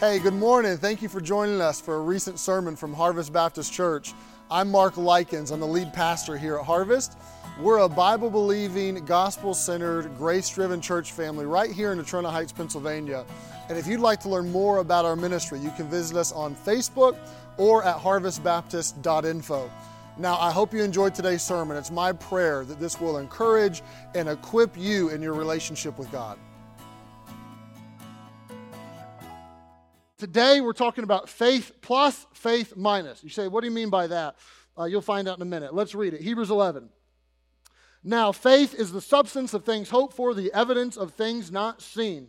Hey, good morning. Thank you for joining us for a recent sermon from Harvest Baptist Church. I'm Mark Likens. I'm the lead pastor here at Harvest. We're a Bible believing, gospel centered, grace driven church family right here in Natrona Heights, Pennsylvania. And if you'd like to learn more about our ministry, you can visit us on Facebook or at harvestbaptist.info. Now, I hope you enjoyed today's sermon. It's my prayer that this will encourage and equip you in your relationship with God. Today, we're talking about faith plus, faith minus. You say, what do you mean by that? Uh, you'll find out in a minute. Let's read it. Hebrews 11. Now, faith is the substance of things hoped for, the evidence of things not seen.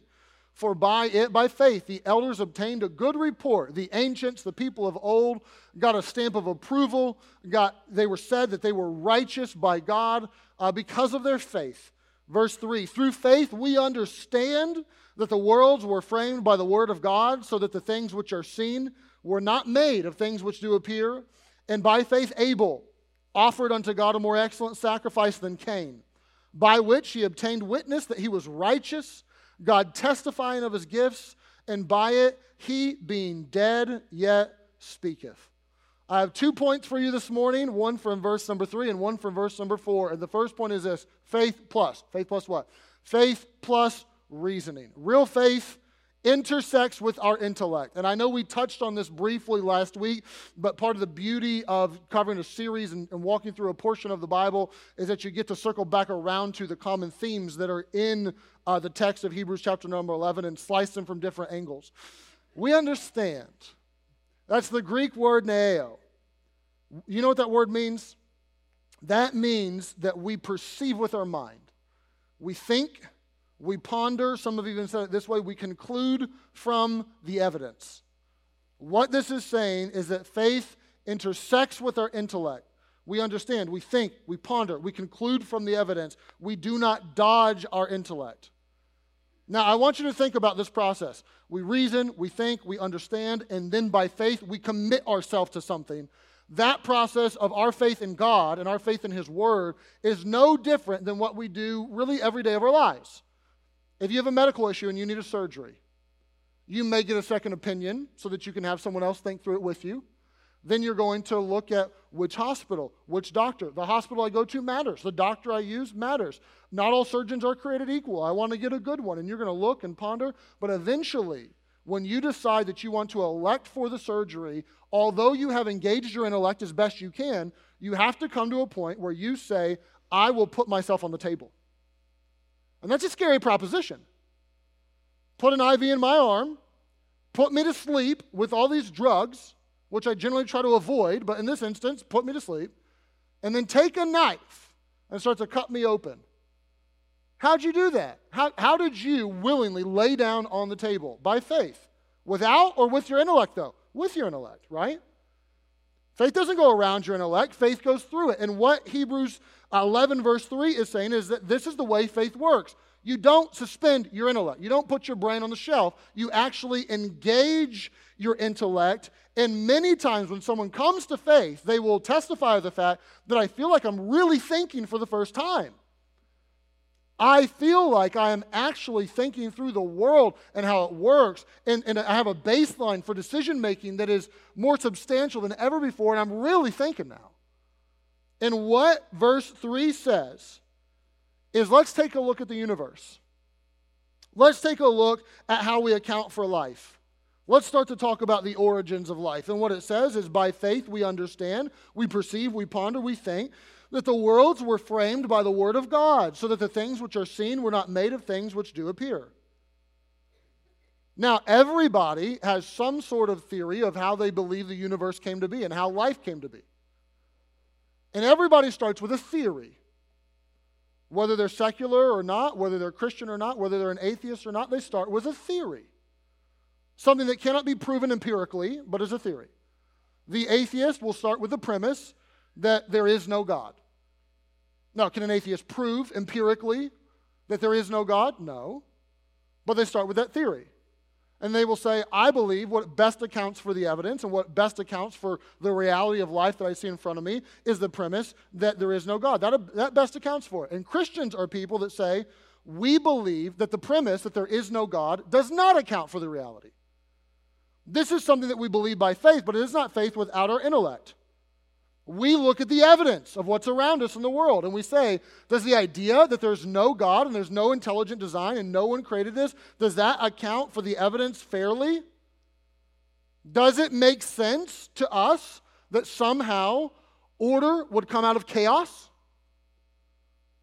For by it, by faith, the elders obtained a good report. The ancients, the people of old, got a stamp of approval. Got, they were said that they were righteous by God uh, because of their faith. Verse 3 Through faith, we understand that the worlds were framed by the word of God, so that the things which are seen were not made of things which do appear. And by faith, Abel offered unto God a more excellent sacrifice than Cain, by which he obtained witness that he was righteous, God testifying of his gifts, and by it he, being dead, yet speaketh. I have two points for you this morning one from verse number three and one from verse number four. And the first point is this faith plus. Faith plus what? Faith plus reasoning. Real faith intersects with our intellect. And I know we touched on this briefly last week, but part of the beauty of covering a series and, and, walking through a portion of the Bible is that you get to circle back around to the common themes that are in uh, the text of Hebrews chapter number 11 and slice them from different angles. We understand. That's the Greek word noeo. You know what that word means? That means that we perceive with our mind. We think, we ponder, some have even said it this way, we conclude from the evidence. What this is saying is that faith intersects with our intellect. We understand, we think, we ponder, we conclude from the evidence. We do not dodge our intellect. Now, I want you to think about this process. We reason, we think, we understand, and then by faith, we commit ourselves to something. That process of our faith in God and our faith in His Word is no different than what we do really every day of our lives. If you have a medical issue and you need a surgery, you may get a second opinion so that you can have someone else think through it with you. Then you're going to look at which hospital, which doctor. The hospital I go to matters. The doctor I use matters. Not all surgeons are created equal. I want to get a good one. And you're going to look and ponder. But eventually, when you decide that you want to elect for the surgery, although you have engaged your intellect as best you can, you have to come to a point where you say, I will put myself on the table. And that's a scary proposition. Put an IV in my arm, put me to sleep with all these drugs, which I generally try to avoid, but in this instance, put me to sleep, and then take a knife and start to cut me open. How'd you do that? How, how did you willingly lay down on the table? By faith. Without or with your intellect, though? With your intellect, right? Faith doesn't go around your intellect, faith goes through it. And what Hebrews 11, verse 3 is saying is that this is the way faith works. You don't suspend your intellect, you don't put your brain on the shelf. You actually engage your intellect. And many times when someone comes to faith, they will testify the fact that I feel like I'm really thinking for the first time. I feel like I am actually thinking through the world and how it works. And, and I have a baseline for decision making that is more substantial than ever before. And I'm really thinking now. And what verse 3 says is let's take a look at the universe. Let's take a look at how we account for life. Let's start to talk about the origins of life. And what it says is by faith we understand, we perceive, we ponder, we think that the worlds were framed by the word of God, so that the things which are seen were not made of things which do appear. Now, everybody has some sort of theory of how they believe the universe came to be and how life came to be. And everybody starts with a theory. Whether they're secular or not, whether they're Christian or not, whether they're an atheist or not, they start with a theory. Something that cannot be proven empirically, but is a theory. The atheist will start with the premise that there is no God. Now, can an atheist prove empirically that there is no God? No. But they start with that theory. And they will say, I believe what best accounts for the evidence and what best accounts for the reality of life that I see in front of me is the premise that there is no God. That, that best accounts for it. And Christians are people that say, we believe that the premise that there is no God does not account for the reality. This is something that we believe by faith, but it is not faith without our intellect. We look at the evidence of what's around us in the world and we say, does the idea that there's no God and there's no intelligent design and no one created this, does that account for the evidence fairly? Does it make sense to us that somehow order would come out of chaos?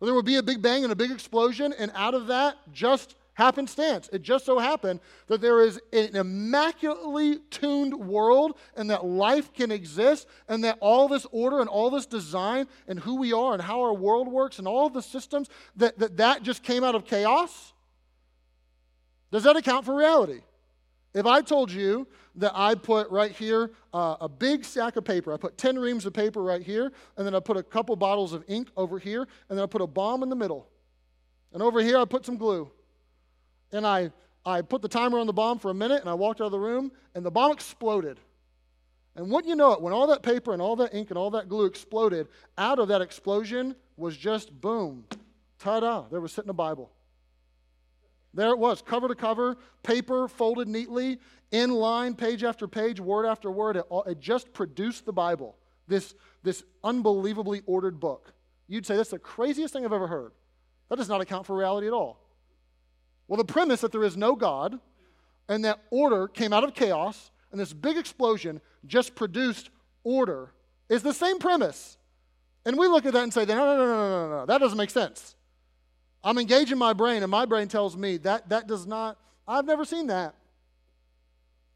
There would be a big bang and a big explosion, and out of that, just happenstance. It just so happened that there is an immaculately tuned world and that life can exist and that all this order and all this design and who we are and how our world works and all the systems that that, that just came out of chaos. Does that account for reality? If I told you that I put right here uh, a big stack of paper, I put 10 reams of paper right here, and then I put a couple bottles of ink over here, and then I put a bomb in the middle. And over here I put some glue. And I, I put the timer on the bomb for a minute, and I walked out of the room, and the bomb exploded. And wouldn't you know it, when all that paper and all that ink and all that glue exploded, out of that explosion was just boom, ta da, there was sitting a Bible. There it was, cover to cover, paper folded neatly, in line, page after page, word after word. It, all, it just produced the Bible, this, this unbelievably ordered book. You'd say that's the craziest thing I've ever heard. That does not account for reality at all. Well, the premise that there is no God and that order came out of chaos and this big explosion just produced order is the same premise. And we look at that and say, no, no, no, no, no, no, that doesn't make sense. I'm engaging my brain, and my brain tells me that that does not, I've never seen that.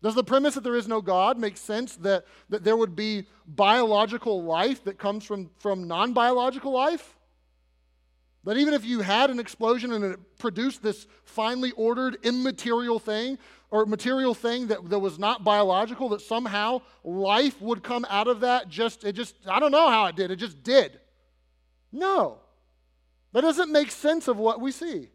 Does the premise that there is no God make sense that, that there would be biological life that comes from, from non biological life? That even if you had an explosion and it produced this finely ordered immaterial thing or material thing that, that was not biological, that somehow life would come out of that just, it just, I don't know how it did, it just did. No. That doesn't make sense of what we see.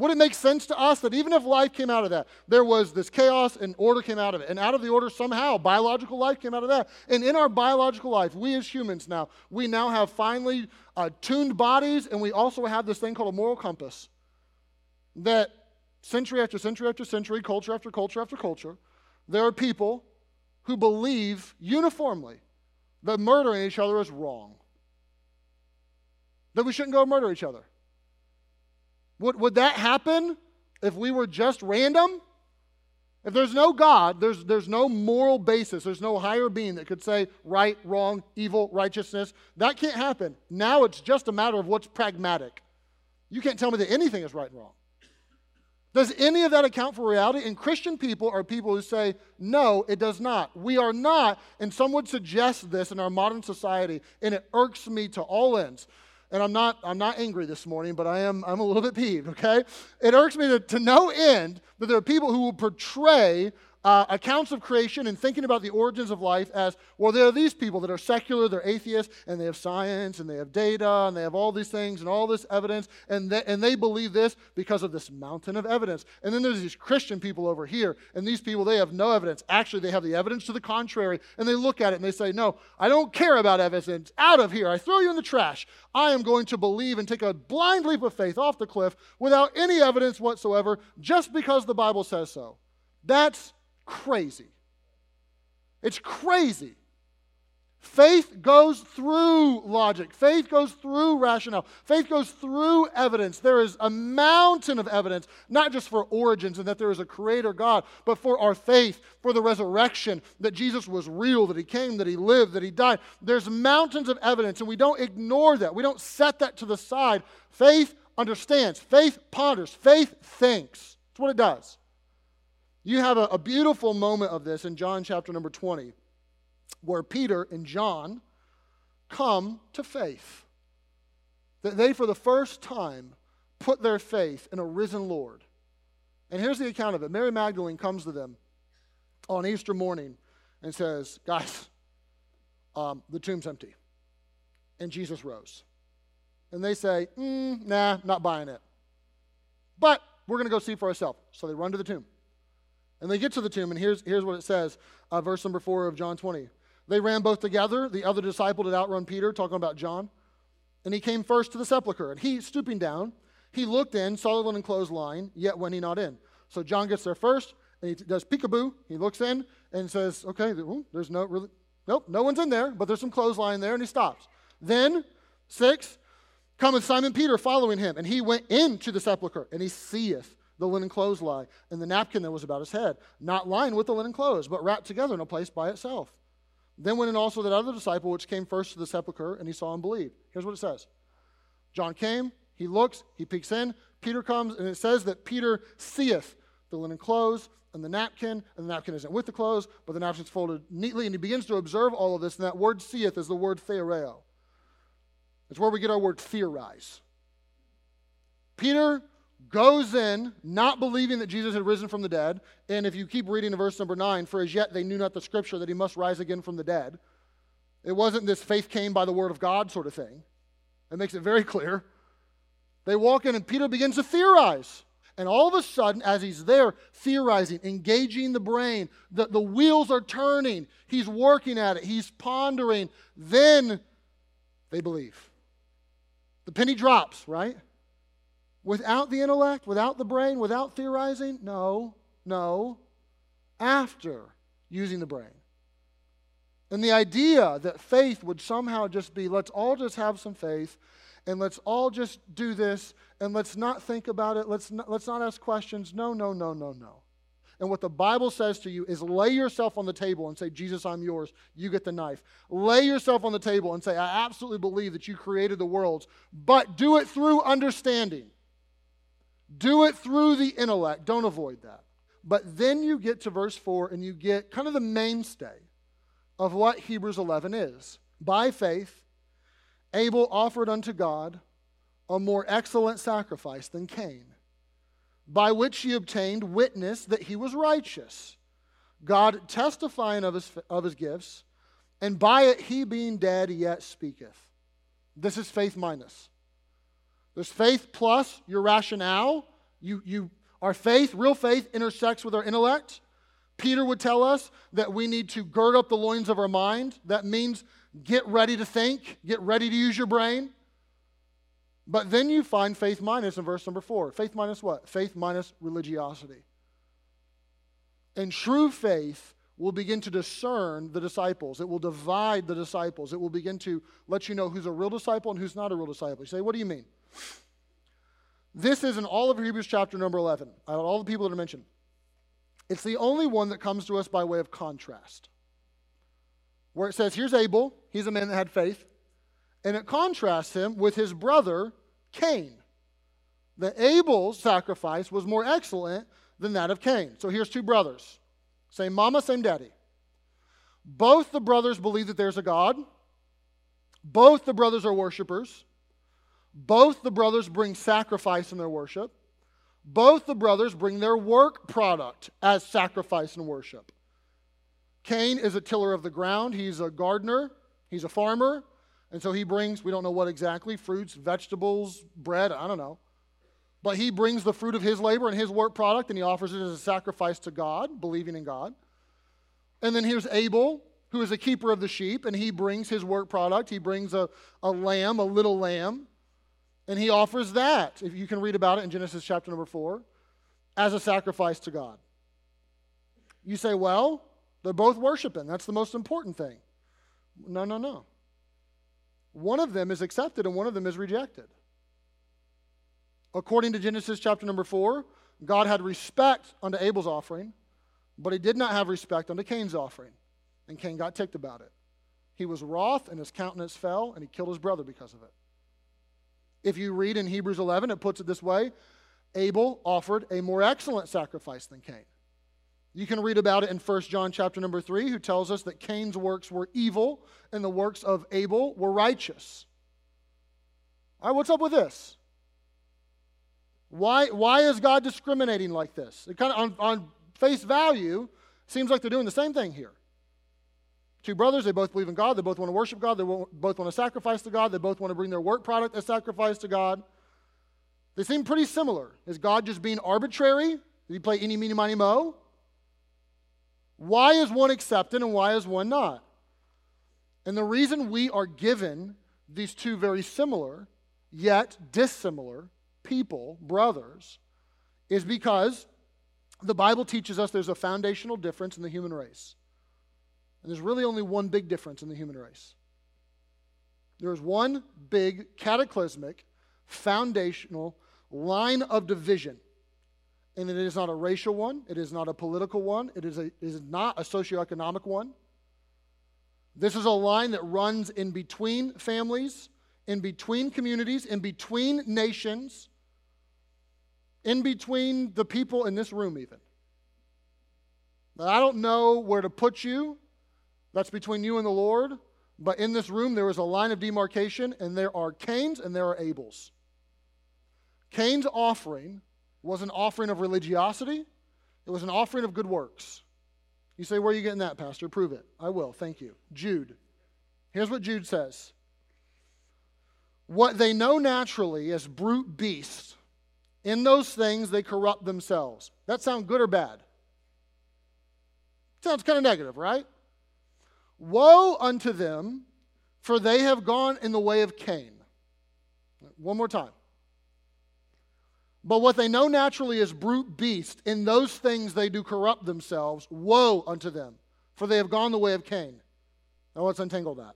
Would it make sense to us that even if life came out of that, there was this chaos and order came out of it? And out of the order, somehow, biological life came out of that. And in our biological life, we as humans now, we now have finely uh, tuned bodies, and we also have this thing called a moral compass. That century after century after century, culture after culture after culture, there are people who believe uniformly that murdering each other is wrong that we shouldn't go murder each other. Would, would that happen if we were just random? If there's no God, there's, there's no moral basis, there's no higher being that could say right, wrong, evil, righteousness. That can't happen. Now it's just a matter of what's pragmatic. You can't tell me that anything is right and wrong. Does any of that account for reality? And Christian people are people who say, no, it does not. We are not, and some would suggest this in our modern society, and it irks me to all ends and I'm not, I'm not angry this morning, but I am, I'm a little bit peeved, okay? It irks me to, to no end that there are people who will portray uh, accounts of creation and thinking about the origins of life as well, there are these people that are secular, they're atheists, and they have science, and they have data, and they have all these things, and all this evidence, and and they believe this because of this mountain of evidence. And then there's these Christian people over here, and these people, they have no evidence. Actually, they have the evidence to the contrary, and they look at it and they say, No, I don't care about evidence. Out of here. I throw you in the trash. I am going to believe and take a blind leap of faith off the cliff without any evidence whatsoever, just because the Bible says so. That's crazy. It's crazy. Faith goes through logic. Faith goes through rationale. Faith goes through evidence. There is a mountain of evidence, not just for origins and that there is a creator God, but for our faith, for the resurrection, that Jesus was real, that he came, that he lived, that he died. There's mountains of evidence, and we don't ignore that. We don't set that to the side. Faith understands, faith ponders, faith thinks. That's what it does. You have a, a beautiful moment of this in John chapter number 20, where Peter and John come to faith. That they, for the first time, put their faith in a risen Lord. And here's the account of it Mary Magdalene comes to them on Easter morning and says, Guys, um, the tomb's empty. And Jesus rose. And they say, mm, Nah, not buying it. But we're going to go see for ourselves. So they run to the tomb. And they get to the tomb, and here's, here's what it says, uh, verse number four of John 20. They ran both together. The other disciple did outrun Peter, talking about John. And he came first to the sepulchre. And he, stooping down, he looked in, saw the linen clothes lying, yet went he not in. So John gets there first, and he does peekaboo. He looks in and says, okay, there's no really, nope, no one's in there, but there's some clothes lying there, and he stops. Then, six, cometh Simon Peter following him, and he went into the sepulchre, and he seeth the linen clothes lie, and the napkin that was about his head, not lying with the linen clothes, but wrapped together in a place by itself. Then went in also that other disciple which came first to the sepulchre, and he saw and believed. Here's what it says John came, he looks, he peeks in, Peter comes, and it says that Peter seeth the linen clothes and the napkin, and the napkin isn't with the clothes, but the napkin's folded neatly, and he begins to observe all of this, and that word seeth is the word theoreo. It's where we get our word theorize. Peter goes in not believing that Jesus had risen from the dead. And if you keep reading in verse number 9, for as yet they knew not the scripture that he must rise again from the dead. It wasn't this faith came by the word of God sort of thing. It makes it very clear. They walk in and Peter begins to theorize. And all of a sudden, as he's there theorizing, engaging the brain, the, the wheels are turning. He's working at it, he's pondering. Then they believe. The penny drops, right? Without the intellect, without the brain, without theorizing? No, no. After using the brain. And the idea that faith would somehow just be let's all just have some faith and let's all just do this and let's not think about it, let's not, let's not ask questions. No, no, no, no, no. And what the Bible says to you is lay yourself on the table and say, Jesus, I'm yours. You get the knife. Lay yourself on the table and say, I absolutely believe that you created the worlds, but do it through understanding. Do it through the intellect. Don't avoid that. But then you get to verse 4 and you get kind of the mainstay of what Hebrews 11 is. By faith, Abel offered unto God a more excellent sacrifice than Cain, by which he obtained witness that he was righteous, God testifying of his, of his gifts, and by it he being dead yet speaketh. This is faith minus. There's faith plus your rationale. You, you, our faith, real faith, intersects with our intellect. Peter would tell us that we need to gird up the loins of our mind. That means get ready to think, get ready to use your brain. But then you find faith minus in verse number four. Faith minus what? Faith minus religiosity. And true faith will begin to discern the disciples. It will divide the disciples. It will begin to let you know who's a real disciple and who's not a real disciple. You say, what do you mean? This is in all of Hebrews chapter number 11, out of all the people that are mentioned. It's the only one that comes to us by way of contrast. Where it says, here's Abel, he's a man that had faith, and it contrasts him with his brother Cain. That Abel's sacrifice was more excellent than that of Cain. So here's two brothers, same mama, same daddy. Both the brothers believe that there's a God. Both the brothers are worshipers. Both the brothers bring sacrifice in their worship. Both the brothers bring their work product as sacrifice and worship. Cain is a tiller of the ground, he's a gardener, he's a farmer, and so he brings, we don't know what exactly, fruits, vegetables, bread, I don't know. But he brings the fruit of his labor and his work product and he offers it as a sacrifice to God, believing in God. And then here's Abel, who is a keeper of the sheep, and he brings his work product. He brings a, a lamb, a little lamb, and he offers that, if you can read about it in Genesis chapter number 4, as a sacrifice to God. You say, well, they're both worshiping. That's the most important thing. No, no, no. One of them is accepted and one of them is rejected. According to Genesis chapter number 4, God had respect unto Abel's offering, but he did not have respect unto Cain's offering. And Cain got ticked about it. He was wroth and his countenance fell, and he killed his brother because of it. If you read in Hebrews 11, it puts it this way Abel offered a more excellent sacrifice than Cain. You can read about it in 1 John chapter number 3, who tells us that Cain's works were evil and the works of Abel were righteous. All right, what's up with this? Why, why is God discriminating like this? It kind of, on, on face value, seems like they're doing the same thing here. Two brothers, they both believe in God. They both want to worship God. They both want to sacrifice to God. They both want to bring their work product as sacrifice to God. They seem pretty similar. Is God just being arbitrary? Did he play any, meeny, miny, mo? Why is one accepted and why is one not? And the reason we are given these two very similar, yet dissimilar people, brothers, is because The Bible teaches us there's a foundational difference in the human race. And there's really only one big difference in the human race. There's one big, cataclysmic, foundational line of division. And it is not a racial one, it is not a political one, it is, a, it is not a socioeconomic one. This is a line that runs in between families, in between communities, in between nations, in between the people in this room, even. I don't know where to put you. That's between you and the Lord. But in this room, there is a line of demarcation, and there are Cain's and there are Abel's. Cain's offering was an offering of religiosity, it was an offering of good works. You say, Where are you getting that, Pastor? Prove it. I will. Thank you. Jude. Here's what Jude says What they know naturally as brute beasts, in those things they corrupt themselves. That sound good or bad? Sounds kind of negative, right? Woe unto them, for they have gone in the way of Cain. One more time. But what they know naturally is brute beast, in those things they do corrupt themselves. Woe unto them, for they have gone the way of Cain. Now let's untangle that.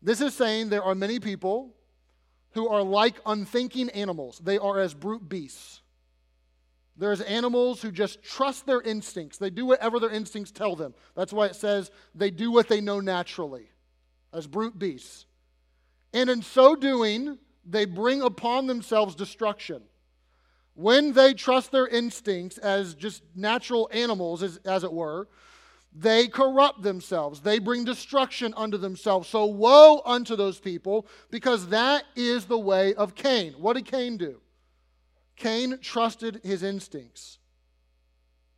This is saying there are many people who are like unthinking animals, they are as brute beasts. There's animals who just trust their instincts. They do whatever their instincts tell them. That's why it says they do what they know naturally, as brute beasts. And in so doing, they bring upon themselves destruction. When they trust their instincts as just natural animals, as, as it were, they corrupt themselves. They bring destruction unto themselves. So woe unto those people, because that is the way of Cain. What did Cain do? Cain trusted his instincts.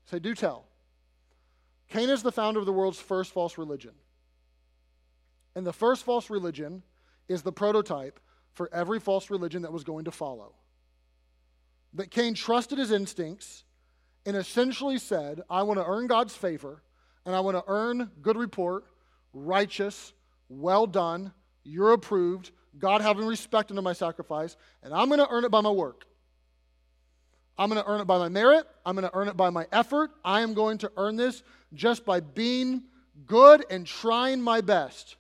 Say, do tell. Cain is the founder of the world's first false religion. And the first false religion is the prototype for every false religion that was going to follow that Cain trusted his instincts and essentially said, I want to earn God's favor and I want to earn good report, righteous, well done, you're approved, God having respect unto my sacrifice, and I'm going to earn it by my work. I'm going to earn it by my merit. I'm going to earn it by my effort. I am going to earn this just by being good and trying my best.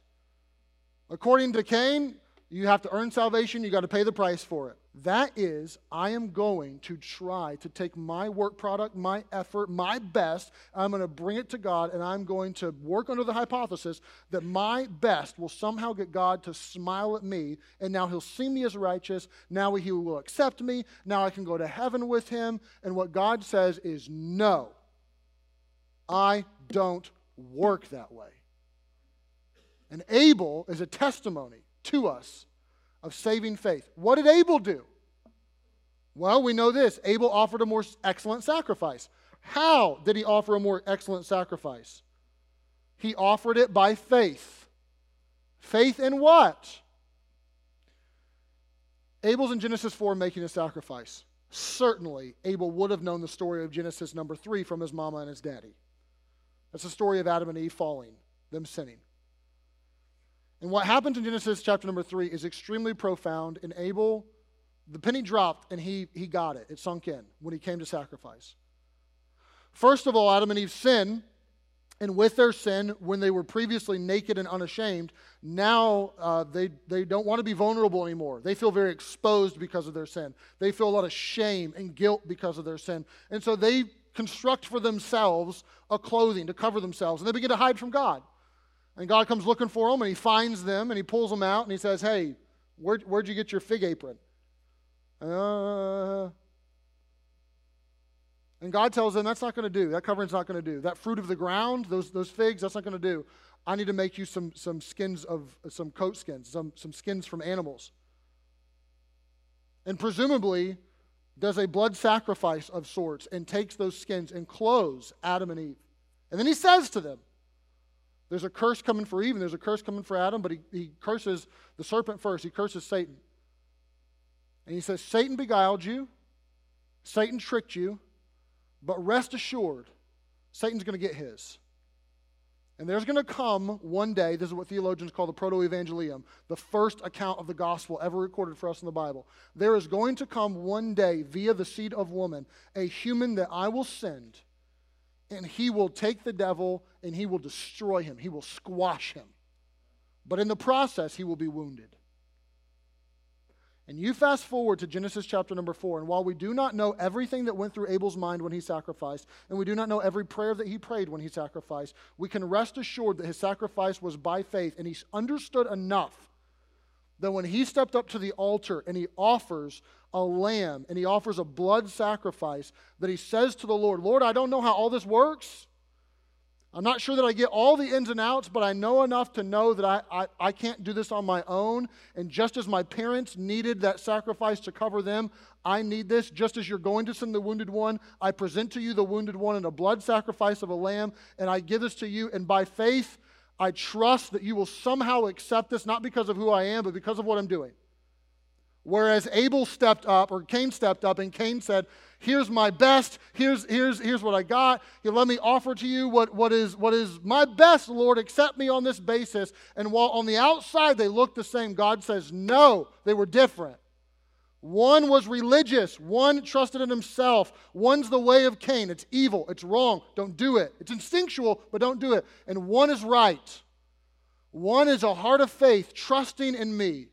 According to Cain, you have to earn salvation, you got to pay the price for it. That is, I am going to try to take my work product, my effort, my best, I'm going to bring it to God, and I'm going to work under the hypothesis that my best will somehow get God to smile at me, and now He'll see me as righteous. Now He will accept me. Now I can go to heaven with Him. And what God says is, no, I don't work that way. And Abel is a testimony to us of saving faith. What did Abel do? Well, we know this Abel offered a more excellent sacrifice. How did he offer a more excellent sacrifice? He offered it by faith. Faith in what? Abel's in Genesis 4 making a sacrifice. Certainly, Abel would have known the story of Genesis number 3 from his mama and his daddy. That's the story of Adam and Eve falling, them sinning. And what happens in Genesis chapter number three is extremely profound. And Abel, the penny dropped and he, he got it. It sunk in when he came to sacrifice. First of all, Adam and Eve sin. And with their sin, when they were previously naked and unashamed, now uh, they, they don't want to be vulnerable anymore. They feel very exposed because of their sin. They feel a lot of shame and guilt because of their sin. And so they construct for themselves a clothing to cover themselves, and they begin to hide from God. And God comes looking for them and he finds them and he pulls them out and he says, Hey, where, where'd you get your fig apron? Uh, and God tells them, That's not going to do. That covering's not going to do. That fruit of the ground, those, those figs, that's not going to do. I need to make you some, some skins of, some coat skins, some, some skins from animals. And presumably, does a blood sacrifice of sorts and takes those skins and clothes Adam and Eve. And then he says to them, there's a curse coming for Eve and there's a curse coming for Adam, but he, he curses the serpent first. He curses Satan. And he says, Satan beguiled you, Satan tricked you, but rest assured, Satan's going to get his. And there's going to come one day, this is what theologians call the proto evangelium, the first account of the gospel ever recorded for us in the Bible. There is going to come one day, via the seed of woman, a human that I will send, and he will take the devil and he will destroy him, he will squash him. But in the process, he will be wounded. And you fast forward to Genesis chapter number four, and while we do not know everything that went through Abel's mind when he sacrificed, and we do not know every prayer that he prayed when he sacrificed, we can rest assured that his sacrifice was by faith, and he understood enough that when he stepped up to the altar and he offers a lamb and he offers a blood sacrifice, that he says to the Lord, Lord, I don't know how all this works. I'm not sure that I get all the ins and outs, but I know enough to know that I, I, I, can't do this on my own. And just as my parents needed that sacrifice to cover them, I need this. Just as you're going to send the wounded one, I present to you the wounded one in a blood sacrifice of a lamb, and I give this to you. And by faith, I trust that you will somehow accept this, not because of who I am, but because of what I'm doing. Whereas Abel stepped up, or Cain stepped up, and Cain said, here's my best. Here's here's here's what i got. You let me offer to you what, what is what is my best lord. Accept me on this basis. And while on the outside they look the same god says no they were different one was religious. One trusted in himself. One's the way of cain. It's evil. It's wrong. Don't do it. It's instinctual but don't do it. And one is right. One is a heart of faith trusting in me.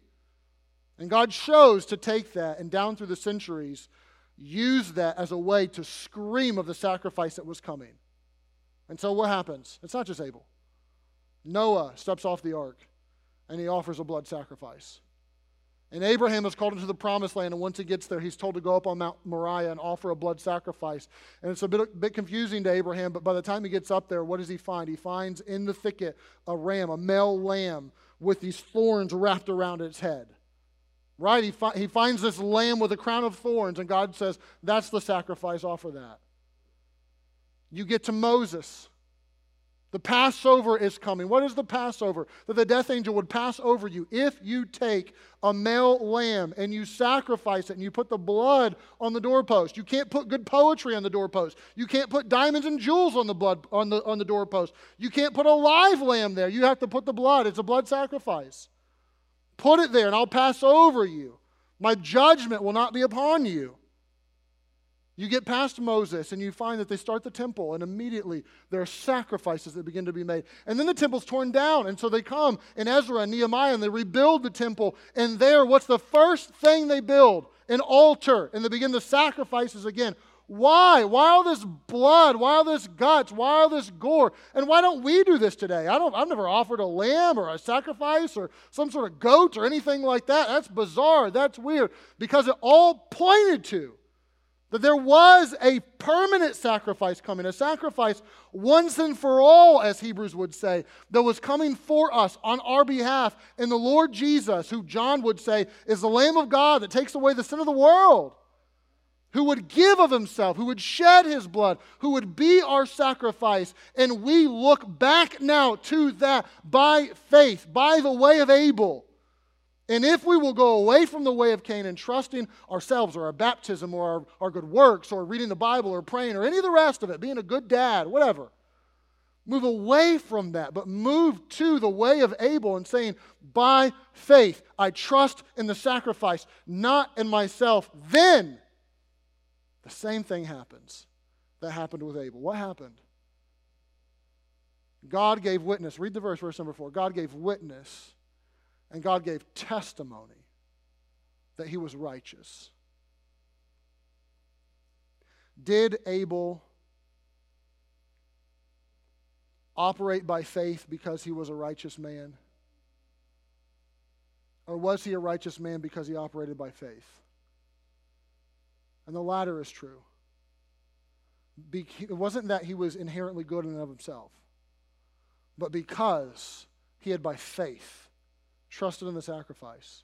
And god chose to take that and down through the centuries use that as a way to scream of the sacrifice that was coming. And so what happens? It's not just Abel. Noah steps off the ark and he offers a blood sacrifice. And Abraham is called into the promised land, and once he gets there, he's told to go up on Mount Moriah and offer a blood sacrifice. And it's a bit, bit confusing to Abraham, but by the time he gets up there, what does he find? He finds in the thicket a ram, a male lamb, with these thorns wrapped around its head. Right? He, fi- he finds this lamb with a crown of thorns, and God says, That's the sacrifice, offer that. You get to Moses. The Passover is coming. What is the Passover? That the death angel would pass over you if you take a male lamb and you sacrifice it and you put the blood on the doorpost. You can't put good poetry on the doorpost. You can't put diamonds and jewels on the blood on the on the doorpost. You can't put a live lamb there. You have to put the blood. It's a blood sacrifice. Put it there, and I'll pass over you. My judgment will not be upon you. You get past Moses and you find that they start the temple, and immediately there are sacrifices that begin to be made. And then the temple's torn down, and so they come in Ezra and Nehemiah and they rebuild the temple. And there, what's the first thing they build? An altar, and they begin the sacrifices again. Why? Why all this blood? Why all this guts? Why all this gore? And why don't we do this today? I don't, I've never offered a lamb or a sacrifice or some sort of goat or anything like that. That's bizarre. That's weird. Because it all pointed to that there was a permanent sacrifice coming, a sacrifice once and for all, as Hebrews would say, that was coming for us on our behalf. And the Lord Jesus, who John would say is the Lamb of God that takes away the sin of the world who would give of himself, who would shed his blood, who would be our sacrifice. And we look back now to that by faith, by the way of Abel. And if we will go away from the way of Cain and trusting ourselves or our baptism or our, our good works or reading the Bible or praying or any of the rest of it, being a good dad, whatever, move away from that, but move to the way of Abel and saying, by faith, I trust in the sacrifice, not in myself. Then the same thing happens that happened with Abel. What happened? God gave witness. Read the verse, verse number four. God gave witness and God gave testimony that he was righteous. Did Abel operate by faith because he was a righteous man? Or was he a righteous man because he operated by faith? And the latter is true. It wasn't that he was inherently good in and of himself, but because he had by faith trusted in the sacrifice.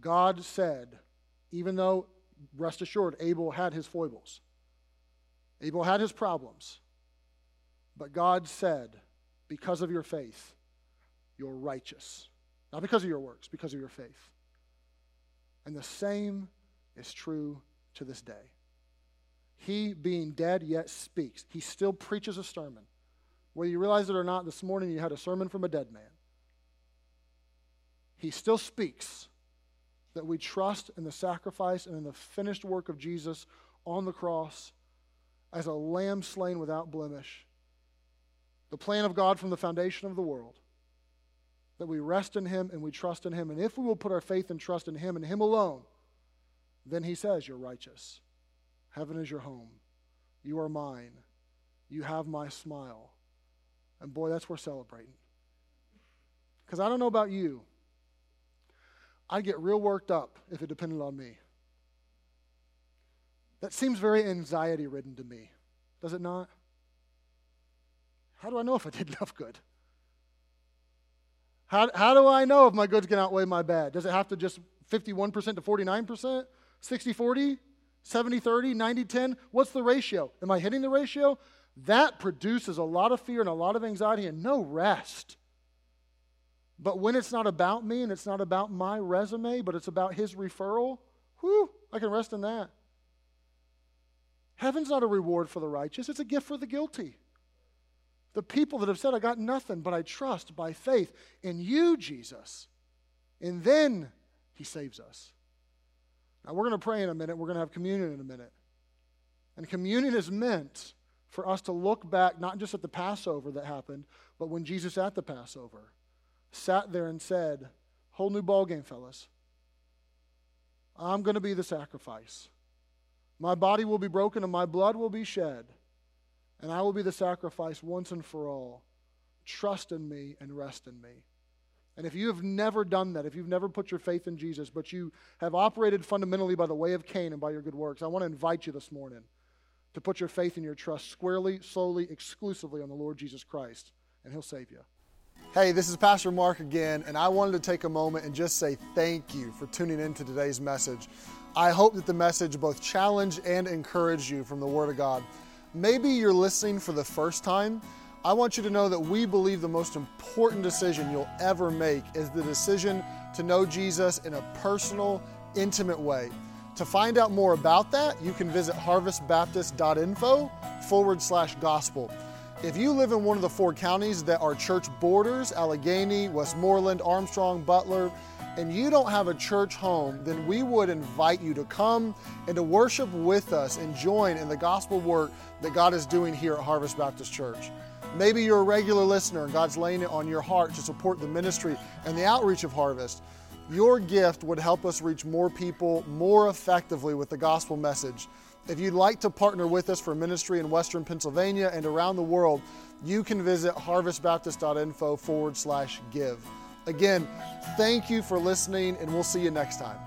God said, even though, rest assured, Abel had his foibles, Abel had his problems, but God said, because of your faith, you're righteous. Not because of your works, because of your faith. And the same is true to this day. He, being dead, yet speaks. He still preaches a sermon. Whether you realize it or not, this morning you had a sermon from a dead man. He still speaks that we trust in the sacrifice and in the finished work of Jesus on the cross as a lamb slain without blemish. The plan of God from the foundation of the world. That we rest in Him and we trust in Him. And if we will put our faith and trust in Him and Him alone, then He says, You're righteous. Heaven is your home. You are mine. You have my smile. And boy, that's worth celebrating. Because I don't know about you, I'd get real worked up if it depended on me. That seems very anxiety ridden to me, does it not? How do I know if I did enough good? How, how do I know if my goods can outweigh my bad? Does it have to just 51% to 49%? 60 40? 70 30? 90 10? What's the ratio? Am I hitting the ratio? That produces a lot of fear and a lot of anxiety and no rest. But when it's not about me and it's not about my resume, but it's about his referral, whew, I can rest in that. Heaven's not a reward for the righteous, it's a gift for the guilty. The people that have said, I got nothing, but I trust by faith in you, Jesus. And then he saves us. Now, we're going to pray in a minute. We're going to have communion in a minute. And communion is meant for us to look back not just at the Passover that happened, but when Jesus at the Passover sat there and said, Whole new ball game, fellas. I'm going to be the sacrifice. My body will be broken and my blood will be shed, and I will be the sacrifice once and for all. Trust in me and rest in me. And if you have never done that, if you've never put your faith in Jesus, but you have operated fundamentally by the way of Cain and by your good works, I want to invite you this morning to put your faith and your trust squarely, solely, exclusively on the Lord Jesus Christ, and He'll save you. Hey, this is Pastor Mark again, and I wanted to take a moment and just say thank you for tuning in to today's message. I hope that the message both challenged and encouraged you from the Word of God. Maybe you're listening for the first time. I want you to know that we believe the most important decision you'll ever make is the decision to know Jesus in a personal, intimate way. To find out more about that, you can visit harvestbaptist.info forward slash gospel. If you live in one of the four counties that are church borders Allegheny, Westmoreland, Armstrong, Butler and you don't have a church home, then we would invite you to come and to worship with us and join in the gospel work that God is doing here at Harvest Baptist Church. Maybe you're a regular listener and God's laying it on your heart to support the ministry and the outreach of Harvest. Your gift would help us reach more people more effectively with the gospel message. If you'd like to partner with us for ministry in Western Pennsylvania and around the world, you can visit harvestbaptist.info forward slash give. Again, thank you for listening, and we'll see you next time.